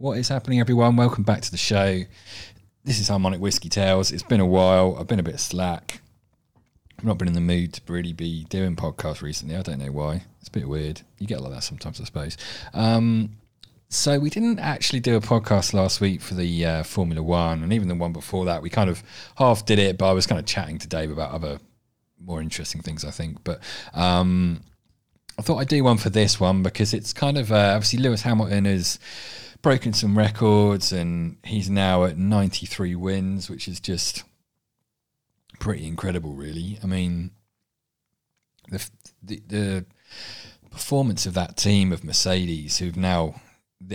What is happening, everyone? Welcome back to the show. This is Harmonic Whiskey Tales. It's been a while. I've been a bit slack. I've not been in the mood to really be doing podcasts recently. I don't know why. It's a bit weird. You get like that sometimes, I suppose. Um, so we didn't actually do a podcast last week for the uh, Formula One, and even the one before that, we kind of half did it. But I was kind of chatting to Dave about other more interesting things, I think. But um, I thought I'd do one for this one because it's kind of uh, obviously Lewis Hamilton has broken some records, and he's now at 93 wins, which is just pretty incredible, really. I mean, the the, the performance of that team of Mercedes, who've now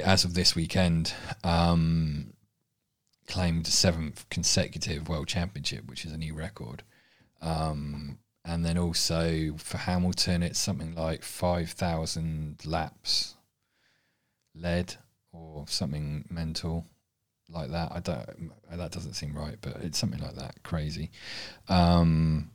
as of this weekend, um, claimed seventh consecutive world championship, which is a new record. Um, and then also for Hamilton, it's something like 5,000 laps led or something mental like that. I don't, that doesn't seem right, but it's something like that. Crazy. Um,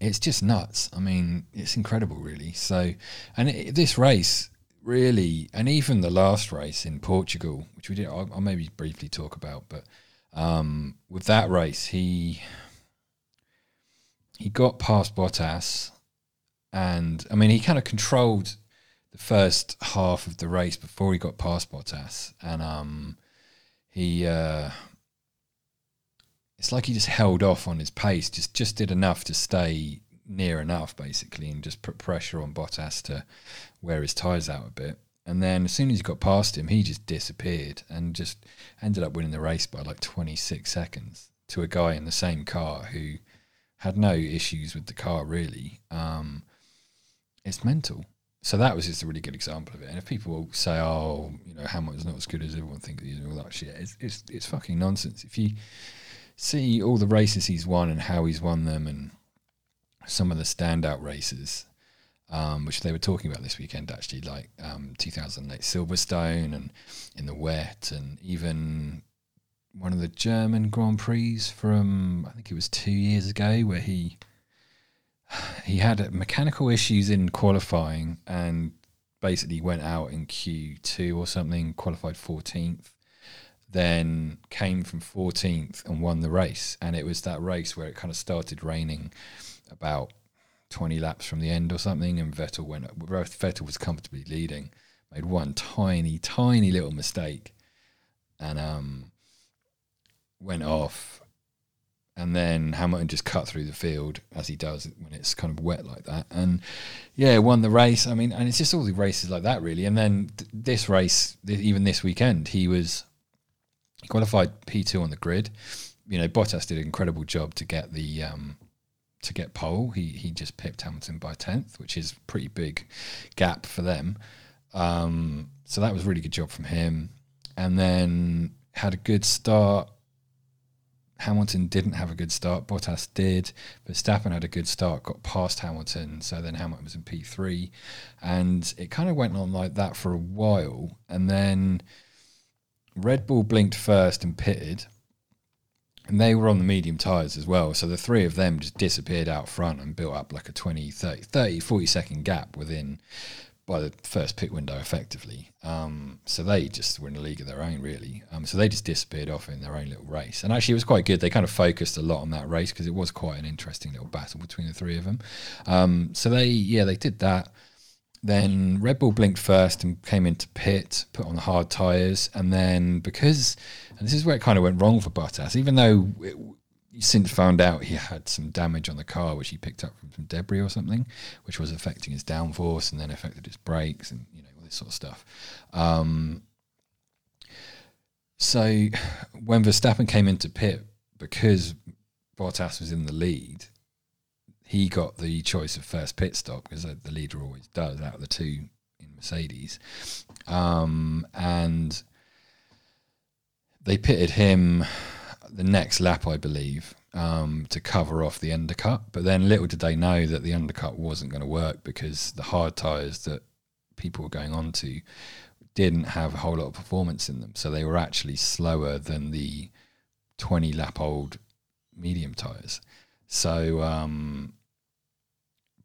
it's just nuts. I mean, it's incredible, really. So, and it, this race, really, and even the last race in Portugal, which we did, I'll, I'll maybe briefly talk about, but um, with that race, he he got past Bottas, and I mean, he kind of controlled the first half of the race before he got past Bottas, and um, he. Uh, it's like he just held off on his pace, just just did enough to stay near enough, basically, and just put pressure on Bottas to wear his tyres out a bit. And then as soon as he got past him, he just disappeared and just ended up winning the race by like 26 seconds to a guy in the same car who had no issues with the car really. Um, it's mental. So that was just a really good example of it. And if people say, "Oh, you know, Hamilton's not as good as everyone thinks he's," and all that shit, it's, it's it's fucking nonsense. If you see all the races he's won and how he's won them, and some of the standout races, um, which they were talking about this weekend actually, like um, 2008 Silverstone and in the wet, and even one of the German Grand Prix from I think it was two years ago, where he he had mechanical issues in qualifying and basically went out in Q2 or something, qualified 14th, then came from 14th and won the race. And it was that race where it kind of started raining about 20 laps from the end or something, and Vettel went. Vettel was comfortably leading, made one tiny, tiny little mistake, and um, went off. And then Hamilton just cut through the field as he does when it's kind of wet like that, and yeah, won the race. I mean, and it's just all the races like that, really. And then th- this race, th- even this weekend, he was he qualified P two on the grid. You know, Bottas did an incredible job to get the um, to get pole. He he just pipped Hamilton by tenth, which is pretty big gap for them. Um, so that was a really good job from him. And then had a good start. Hamilton didn't have a good start. Bottas did. But Verstappen had a good start, got past Hamilton. So then Hamilton was in P3. And it kind of went on like that for a while. And then Red Bull blinked first and pitted and they were on the medium tyres as well. So the three of them just disappeared out front and built up like a 20, 30, 30 40 second gap within by the first pit window effectively. Um, so they just were in a league of their own, really. Um, so they just disappeared off in their own little race. And actually, it was quite good. They kind of focused a lot on that race because it was quite an interesting little battle between the three of them. Um, so they, yeah, they did that. Then Red Bull blinked first and came into pit, put on the hard tyres. And then because and this is where it kind of went wrong for Bottas, even though it, since found out he had some damage on the car, which he picked up from some debris or something, which was affecting his downforce and then affected his brakes and you know all this sort of stuff. Um, so when Verstappen came into pit, because Bottas was in the lead, he got the choice of first pit stop because the leader always does out of the two in Mercedes, um, and they pitted him the next lap, I believe, um, to cover off the undercut. But then little did they know that the undercut wasn't going to work because the hard tyres that people were going on to didn't have a whole lot of performance in them. So they were actually slower than the 20 lap old medium tyres. So um,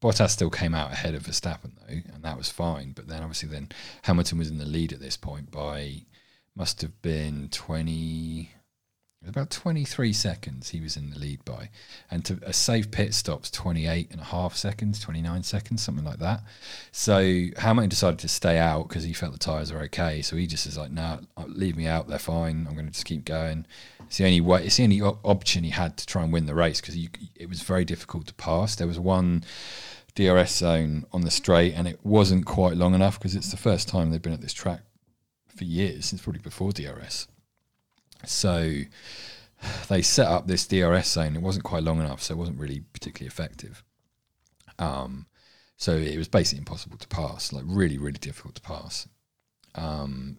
Bottas still came out ahead of Verstappen though, and that was fine. But then obviously then Hamilton was in the lead at this point by must have been twenty about 23 seconds he was in the lead by. And to a safe pit stops 28 and a half seconds 29 seconds something like that. So hamilton decided to stay out because he felt the tyres were okay. So he just is like no nah, uh, leave me out they're fine. I'm going to just keep going. It's the only way it's the only option he had to try and win the race because it was very difficult to pass. There was one drs zone on the straight and it wasn't quite long enough because it's the first time they've been at this track for years. Since probably before drs so they set up this DRS zone. It wasn't quite long enough, so it wasn't really particularly effective. Um, so it was basically impossible to pass, like really, really difficult to pass. Um,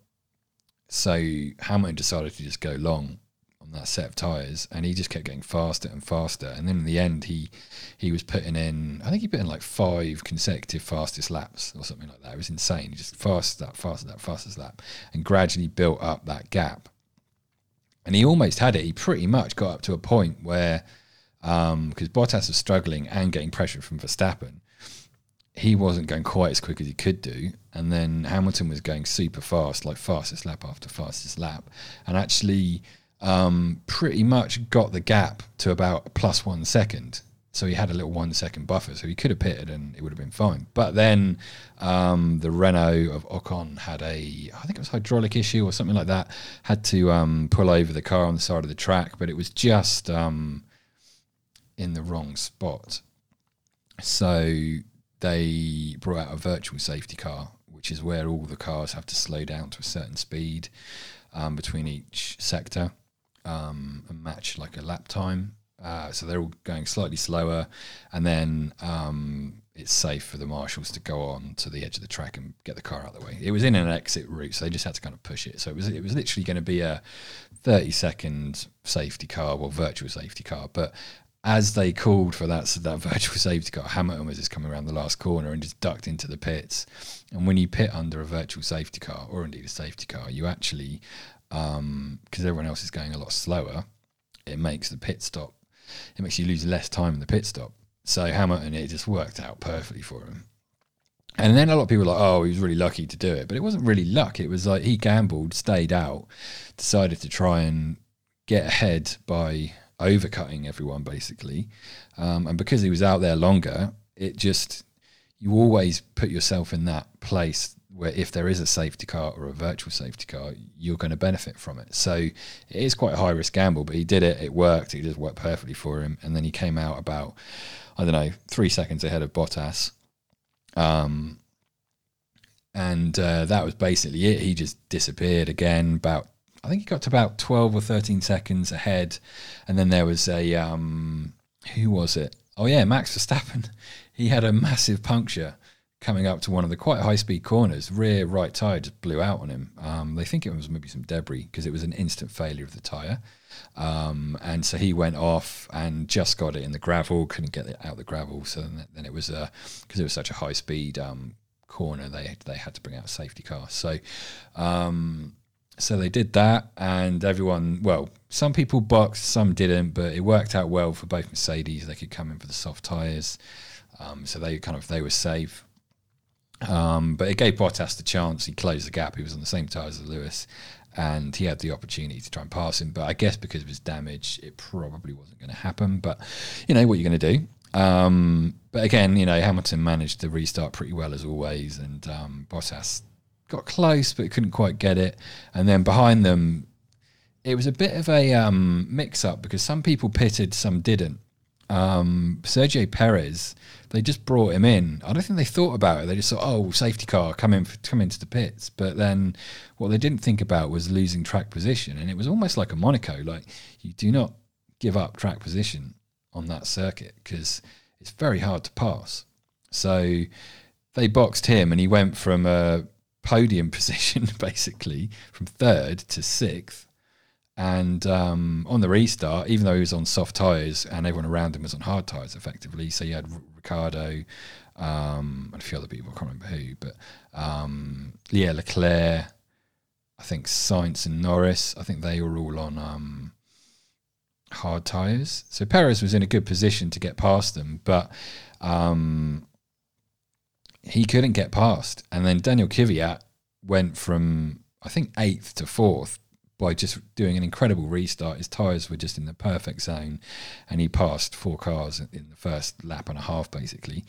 so Hamilton decided to just go long on that set of tires, and he just kept getting faster and faster. And then in the end, he he was putting in, I think he put in like five consecutive fastest laps or something like that. It was insane. He just fast that, fast that, fastest lap, and gradually built up that gap and he almost had it. He pretty much got up to a point where, because um, Bottas was struggling and getting pressure from Verstappen, he wasn't going quite as quick as he could do. And then Hamilton was going super fast, like fastest lap after fastest lap, and actually um, pretty much got the gap to about plus one second so he had a little one second buffer, so he could have pitted and it would have been fine. But then um, the Renault of Ocon had a, I think it was hydraulic issue or something like that, had to um, pull over the car on the side of the track, but it was just um, in the wrong spot. So they brought out a virtual safety car, which is where all the cars have to slow down to a certain speed um, between each sector um, and match like a lap time uh, so they're all going slightly slower, and then um, it's safe for the marshals to go on to the edge of the track and get the car out of the way. It was in an exit route, so they just had to kind of push it. So it was it was literally going to be a thirty second safety car, or virtual safety car, but as they called for that that virtual safety car, Hamilton was just coming around the last corner and just ducked into the pits. And when you pit under a virtual safety car, or indeed a safety car, you actually, because um, everyone else is going a lot slower, it makes the pit stop it makes you lose less time in the pit stop. So Hamilton, it just worked out perfectly for him. And then a lot of people were like, oh, he was really lucky to do it. But it wasn't really luck. It was like he gambled, stayed out, decided to try and get ahead by overcutting everyone, basically. Um, and because he was out there longer, it just, you always put yourself in that place where if there is a safety car or a virtual safety car, you're going to benefit from it. So it is quite a high risk gamble, but he did it. It worked. It just worked perfectly for him. And then he came out about, I don't know, three seconds ahead of Bottas. Um, and uh, that was basically it. He just disappeared again. About I think he got to about twelve or thirteen seconds ahead, and then there was a um, who was it? Oh yeah, Max Verstappen. He had a massive puncture coming up to one of the quite high speed corners, rear right tyre just blew out on him. Um, they think it was maybe some debris because it was an instant failure of the tyre. Um, and so he went off and just got it in the gravel, couldn't get it out of the gravel. So then, then it was because it was such a high speed um, corner, they they had to bring out a safety car. So um, so they did that, and everyone, well, some people boxed, some didn't, but it worked out well for both Mercedes. They could come in for the soft tyres. Um, so they kind of they were safe. Um, but it gave Bottas the chance. He closed the gap. He was on the same tyres as Lewis, and he had the opportunity to try and pass him. But I guess because of his damage, it probably wasn't going to happen. But you know what you're going to do. Um, but again, you know Hamilton managed to restart pretty well as always, and um, Bottas got close but couldn't quite get it. And then behind them, it was a bit of a um, mix-up because some people pitted, some didn't. Um, Sergio Perez they just brought him in. I don't think they thought about it. They just thought, oh, safety car, come in, come into the pits. But then what they didn't think about was losing track position, and it was almost like a Monaco. Like you do not give up track position on that circuit because it's very hard to pass. So they boxed him, and he went from a podium position basically from third to sixth and um, on the restart, even though he was on soft tyres and everyone around him was on hard tyres effectively, so you had Ricciardo um, and a few other people, I can't remember who, but um, yeah, Leclerc, I think Sainz and Norris, I think they were all on um, hard tyres. So Perez was in a good position to get past them, but um, he couldn't get past. And then Daniel Kvyat went from I think eighth to fourth by just doing an incredible restart. His tyres were just in the perfect zone, and he passed four cars in the first lap and a half, basically.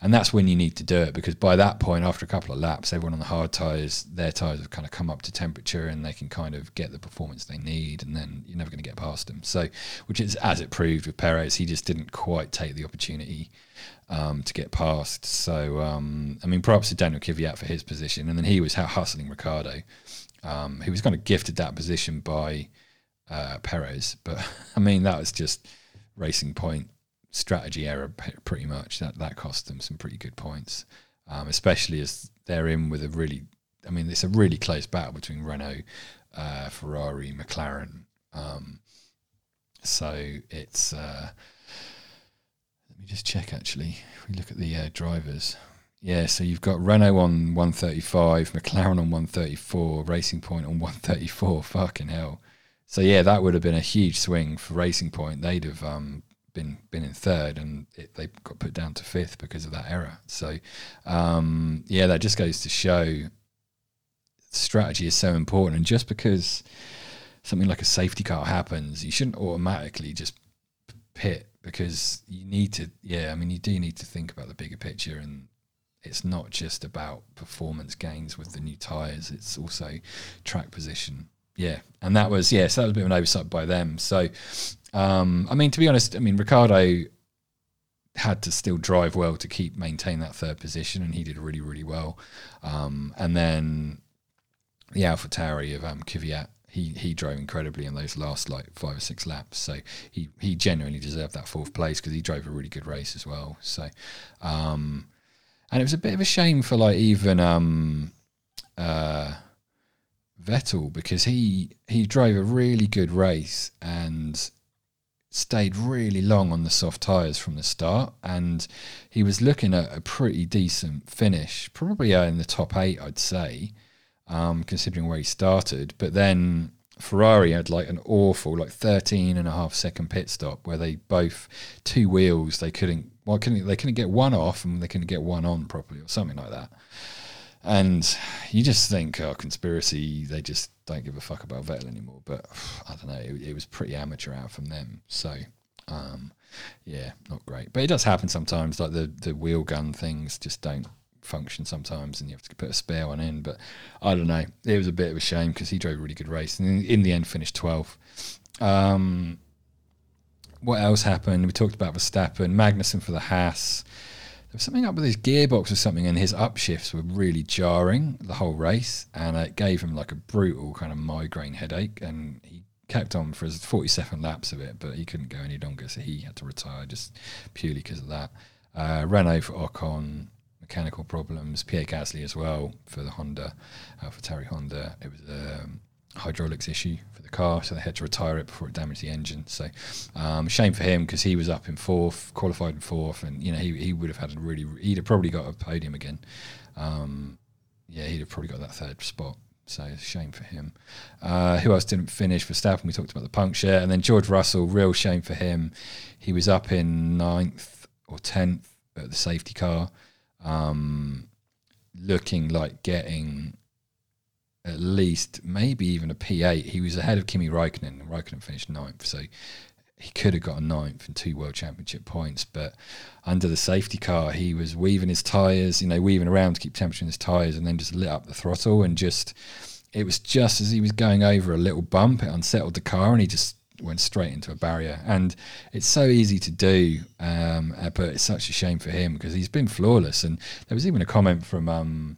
And that's when you need to do it because by that point, after a couple of laps, everyone on the hard tyres, their tyres have kind of come up to temperature and they can kind of get the performance they need, and then you're never going to get past them. So, which is as it proved with Perez, he just didn't quite take the opportunity um, to get past. So, um, I mean, props to Daniel Kvyat for his position, and then he was hustling Ricciardo. Um, he was kind of gifted that position by uh, Perez, but I mean, that was just Racing Point strategy error pretty much. That that cost them some pretty good points, um, especially as they're in with a really. I mean, it's a really close battle between Renault, uh, Ferrari, McLaren. Um, so it's. Uh, let me just check. Actually, if we look at the uh, drivers. Yeah, so you've got Renault on 135, McLaren on 134, Racing Point on 134. Fucking hell. So yeah, that would have been a huge swing for Racing Point. They'd have um, been been in third, and it, they got put down to fifth because of that error. So, um, yeah, that just goes to show strategy is so important. And just because something like a safety car happens, you shouldn't automatically just pit because you need to. Yeah, I mean, you do need to think about the bigger picture, and it's not just about performance gains with the new tires; it's also track position. Yeah, and that was yeah, so that was a bit of an oversight by them. So um, I mean, to be honest, I mean Ricciardo had to still drive well to keep maintain that third position, and he did really really well. Um, and then the AlphaTauri of um, Kvyat, he he drove incredibly in those last like five or six laps. So he he genuinely deserved that fourth place because he drove a really good race as well. So, um, and it was a bit of a shame for like even um, uh, Vettel because he he drove a really good race and stayed really long on the soft tyres from the start, and he was looking at a pretty decent finish, probably in the top eight, I'd say, um, considering where he started. But then Ferrari had like an awful, like 13 and a half second pit stop where they both two wheels they couldn't, well, couldn't they couldn't get one off and they couldn't get one on properly or something like that. And you just think, oh, conspiracy, they just don't give a fuck about Vettel anymore. But I don't know, it, it was pretty amateur out from them. So, um, yeah, not great. But it does happen sometimes, like the, the wheel gun things just don't function sometimes and you have to put a spare one in. But I don't know, it was a bit of a shame because he drove a really good race and in, in the end finished 12th. Um, what else happened? We talked about Verstappen, Magnussen for the Haas there was something up with his gearbox or something, and his upshifts were really jarring the whole race, and it gave him like a brutal kind of migraine headache. And he kept on for his 47 laps of it, but he couldn't go any longer, so he had to retire just purely because of that. Uh, Renault for Ocon, mechanical problems. Pierre Gasly as well for the Honda, uh, AlphaTauri Honda. It was um, hydraulics issue the car, so they had to retire it before it damaged the engine. So, um, shame for him because he was up in fourth, qualified in fourth, and you know he he would have had a really he'd have probably got a podium again. Um, yeah, he'd have probably got that third spot. So shame for him. Uh, who else didn't finish Verstappen? We talked about the puncture, and then George Russell. Real shame for him. He was up in ninth or tenth at the safety car, um, looking like getting at least maybe even a P8. He was ahead of Kimi Raikkonen, and Raikkonen finished ninth, so he could have got a ninth and two World Championship points. But under the safety car, he was weaving his tyres, you know, weaving around to keep temperature in his tyres, and then just lit up the throttle and just. It was just as he was going over a little bump, it unsettled the car, and he just went straight into a barrier. And it's so easy to do, um, uh, but it's such a shame for him because he's been flawless. And there was even a comment from um,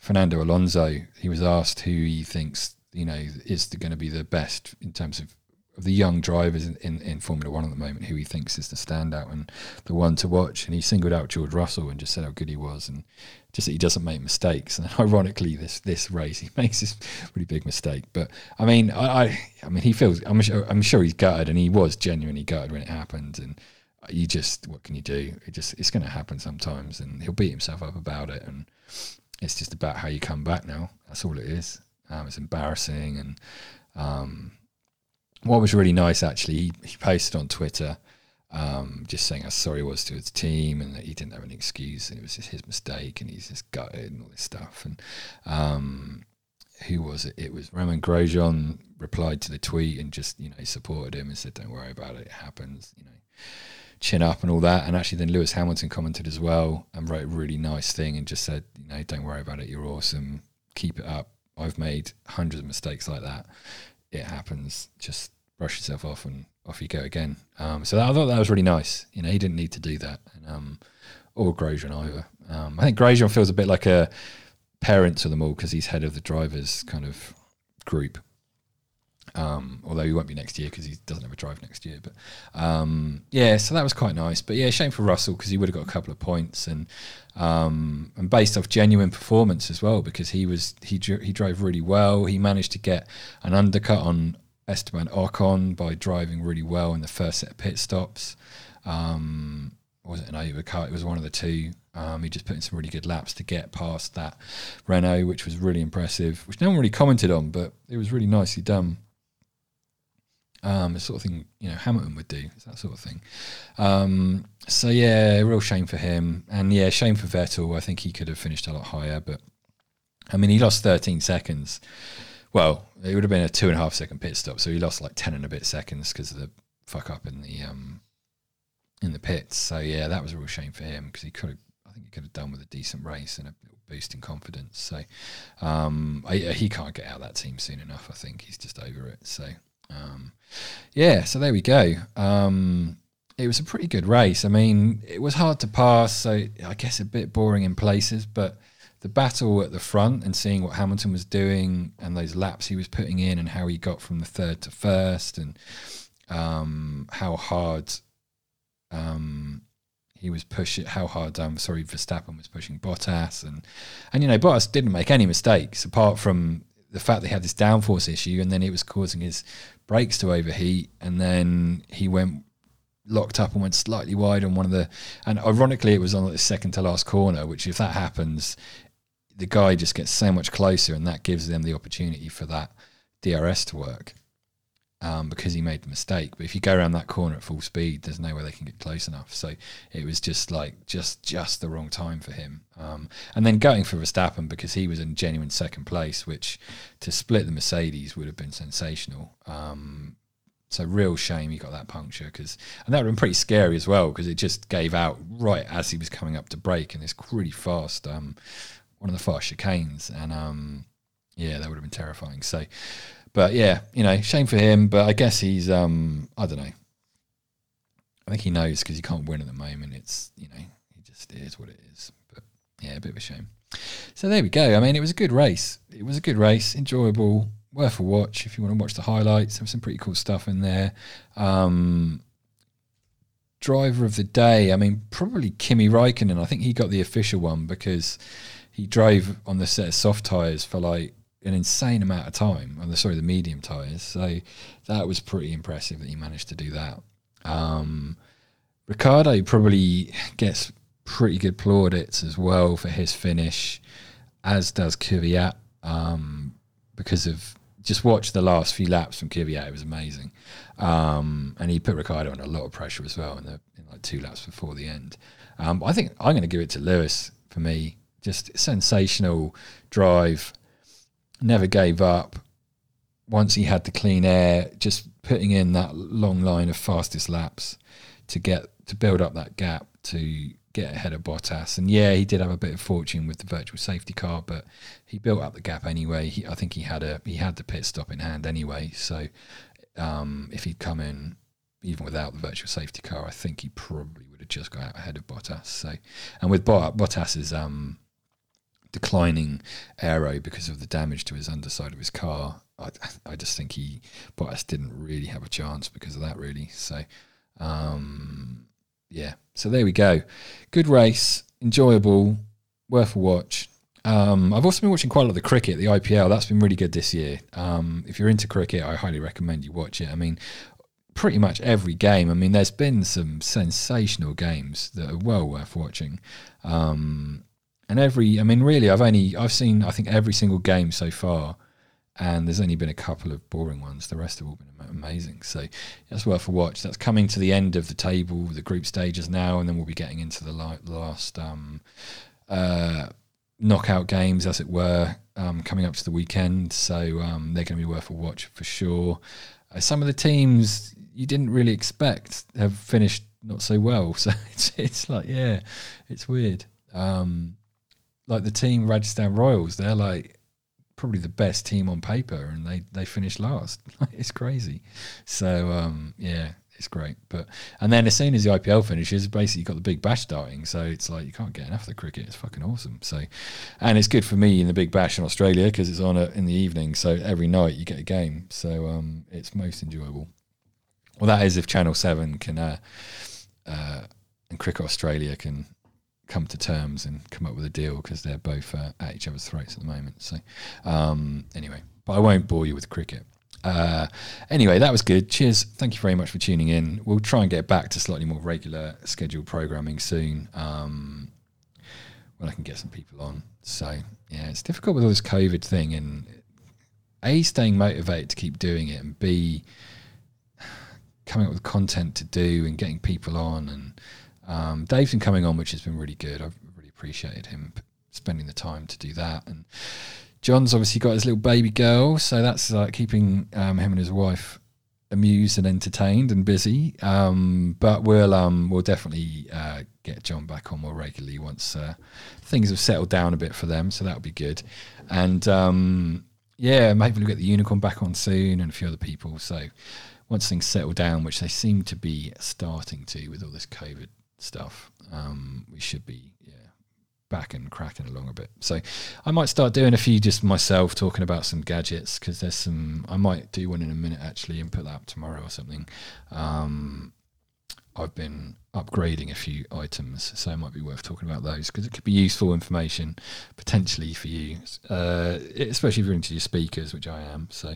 Fernando Alonso, he was asked who he thinks you know is going to be the best in terms of, of the young drivers in, in, in, Formula One at the moment, who he thinks is the standout and the one to watch. And he singled out George Russell and just said how good he was and just that he doesn't make mistakes. And ironically, this this race he makes this really big mistake. But I mean, I I, I mean he feels I'm sure, I'm sure he's gutted and he was genuinely gutted when it happened and. You just what can you do? It just it's going to happen sometimes, and he'll beat himself up about it. And it's just about how you come back now. That's all it is. Um, it's embarrassing. And um, what was really nice, actually, he, he posted on Twitter um, just saying how sorry he was to his team and that he didn't have an excuse and it was just his mistake and he's just gutted and all this stuff. And um, who was it? It was Romain Grosjean replied to the tweet and just you know supported him and said, "Don't worry about it. It happens." You know, chin up and all that. And actually, then Lewis Hamilton commented as well and wrote a really nice thing and just said, "You know, don't worry about it. You're awesome. Keep it up. I've made hundreds of mistakes like that. It happens. Just brush yourself off and off you go again." Um, so that, I thought that was really nice. You know, he didn't need to do that, and um, or Grosjean either. Um, I think Grosjean feels a bit like a parent to them all because he's head of the drivers kind of group. Um, although he won't be next year because he doesn't have a drive next year. But um, yeah, so that was quite nice. But yeah, shame for Russell because he would have got a couple of points and um, and based off genuine performance as well because he was he he drove really well. He managed to get an undercut on Esteban Ocon by driving really well in the first set of pit stops. Um, was it an overcut? It was one of the two. Um, he just put in some really good laps to get past that Renault, which was really impressive, which no one really commented on, but it was really nicely done. Um, the sort of thing you know Hamilton would do, that sort of thing. Um, so yeah, real shame for him, and yeah, shame for Vettel. I think he could have finished a lot higher, but I mean, he lost 13 seconds. Well, it would have been a two and a half second pit stop, so he lost like 10 and a bit seconds because of the fuck up in the um, in the pits. So yeah, that was a real shame for him because he could have. I think he could have done with a decent race and a boost in confidence. So um, I, he can't get out of that team soon enough. I think he's just over it. So um, yeah, so there we go. Um, it was a pretty good race. I mean, it was hard to pass, so I guess a bit boring in places, but the battle at the front and seeing what Hamilton was doing and those laps he was putting in and how he got from the third to first and um, how hard um, he was pushing, how hard, um, sorry, Verstappen was pushing Bottas. And, and, you know, Bottas didn't make any mistakes apart from the fact that he had this downforce issue and then it was causing his brakes to overheat. And then he went locked up and went slightly wide on one of the and ironically it was on the second to last corner which if that happens the guy just gets so much closer and that gives them the opportunity for that DRS to work um, because he made the mistake. But if you go around that corner at full speed there's no way they can get close enough. So it was just like just just the wrong time for him. Um, and then going for Verstappen because he was in genuine second place which to split the Mercedes would have been sensational. Um, so real shame he got that puncture because, and that would have been pretty scary as well because it just gave out right as he was coming up to brake in this really fast, um, one of the fast chicanes, and um, yeah, that would have been terrifying. So, but yeah, you know, shame for him, but I guess he's, um, I don't know. I think he knows because he can't win at the moment. It's you know, he just is what it is. But yeah, a bit of a shame. So there we go. I mean, it was a good race. It was a good race, enjoyable worth a watch if you want to watch the highlights. There's some pretty cool stuff in there. Um, driver of the day, I mean, probably Kimi Raikkonen. I think he got the official one because he drove on the set of soft tyres for like an insane amount of time. On the sorry, the medium tyres. So that was pretty impressive that he managed to do that. Um, Ricciardo probably gets pretty good plaudits as well for his finish, as does Kvyat, um, because of just watch the last few laps from Kvyat. It was amazing, um, and he put Ricciardo under a lot of pressure as well in the in like two laps before the end. Um, I think I'm going to give it to Lewis for me. Just sensational drive, never gave up. Once he had the clean air, just putting in that long line of fastest laps to get to build up that gap to get ahead of Bottas. And yeah, he did have a bit of fortune with the virtual safety car, but he built up the gap anyway. He, I think he had a he had the pit stop in hand anyway. So um, if he'd come in even without the virtual safety car, I think he probably would have just got out ahead of Bottas. So and with Bottas's um, declining aero because of the damage to his underside of his car, I, I just think he Bottas didn't really have a chance because of that really. So. Um, yeah, so there we go. Good race, enjoyable, worth a watch. Um, I've also been watching quite a lot of the cricket, the IPL. That's been really good this year. Um, if you're into cricket, I highly recommend you watch it. I mean, pretty much every game. I mean, there's been some sensational games that are well worth watching. Um, and every, I mean, really, I've only I've seen I think every single game so far and there's only been a couple of boring ones. The rest have all been amazing. So that's worth a watch. That's coming to the end of the table, the group stages now, and then we'll be getting into the last um, uh, knockout games, as it were, um, coming up to the weekend. So um, they're going to be worth a watch for sure. Uh, some of the teams you didn't really expect have finished not so well. So it's it's like yeah, it's weird. Um, like the team Rajasthan Royals, they're like probably the best team on paper, and they they finished last. it's crazy. So um, yeah, it's great. But and then as soon as the IPL finishes, basically you've got the Big Bash starting, so it's like you can't get enough of the cricket. It's fucking awesome. So, and it's good for me in the Big Bash in Australia because it's on a, in the evening, so every night you get a game. So um, it's most enjoyable. Well, that is if Channel Seven can uh, uh, and Cricket Australia can come to terms and come up with a deal because they're both uh, at each other's throats at the moment. So, um, anyway, but I won't bore you with cricket. Uh, anyway, that was good. Cheers. Thank you very much for tuning in. We'll try and get back to slightly more regular scheduled programming soon um, when I can get some people on. So, yeah, it's difficult with all this COVID thing and A, staying motivated to keep doing it and B, coming up with content to do and getting people on. And um, Dave's been coming on, which has been really good. I've really appreciated him spending the time to do that. And John's obviously got his little baby girl, so that's like keeping um, him and his wife amused and entertained and busy. Um, but we'll um, we'll definitely uh, get John back on more regularly once uh, things have settled down a bit for them. So that'll be good. And um, yeah, maybe we'll get the unicorn back on soon and a few other people. So once things settle down, which they seem to be starting to with all this COVID stuff, um, we should be yeah back and cracking along a bit. So I might start doing a few just myself, talking about some gadgets because there's some. I might do one in a minute actually and put that up tomorrow or something. Um, I've been upgrading a few items, so it might be worth talking about those because it could be useful information potentially for you, uh, especially if you're into your speakers, which I am. So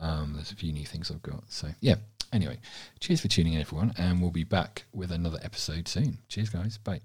um, there's a few new things I've got. So yeah. Anyway, cheers for tuning in, everyone, and we'll be back with another episode soon. Cheers, guys. Bye.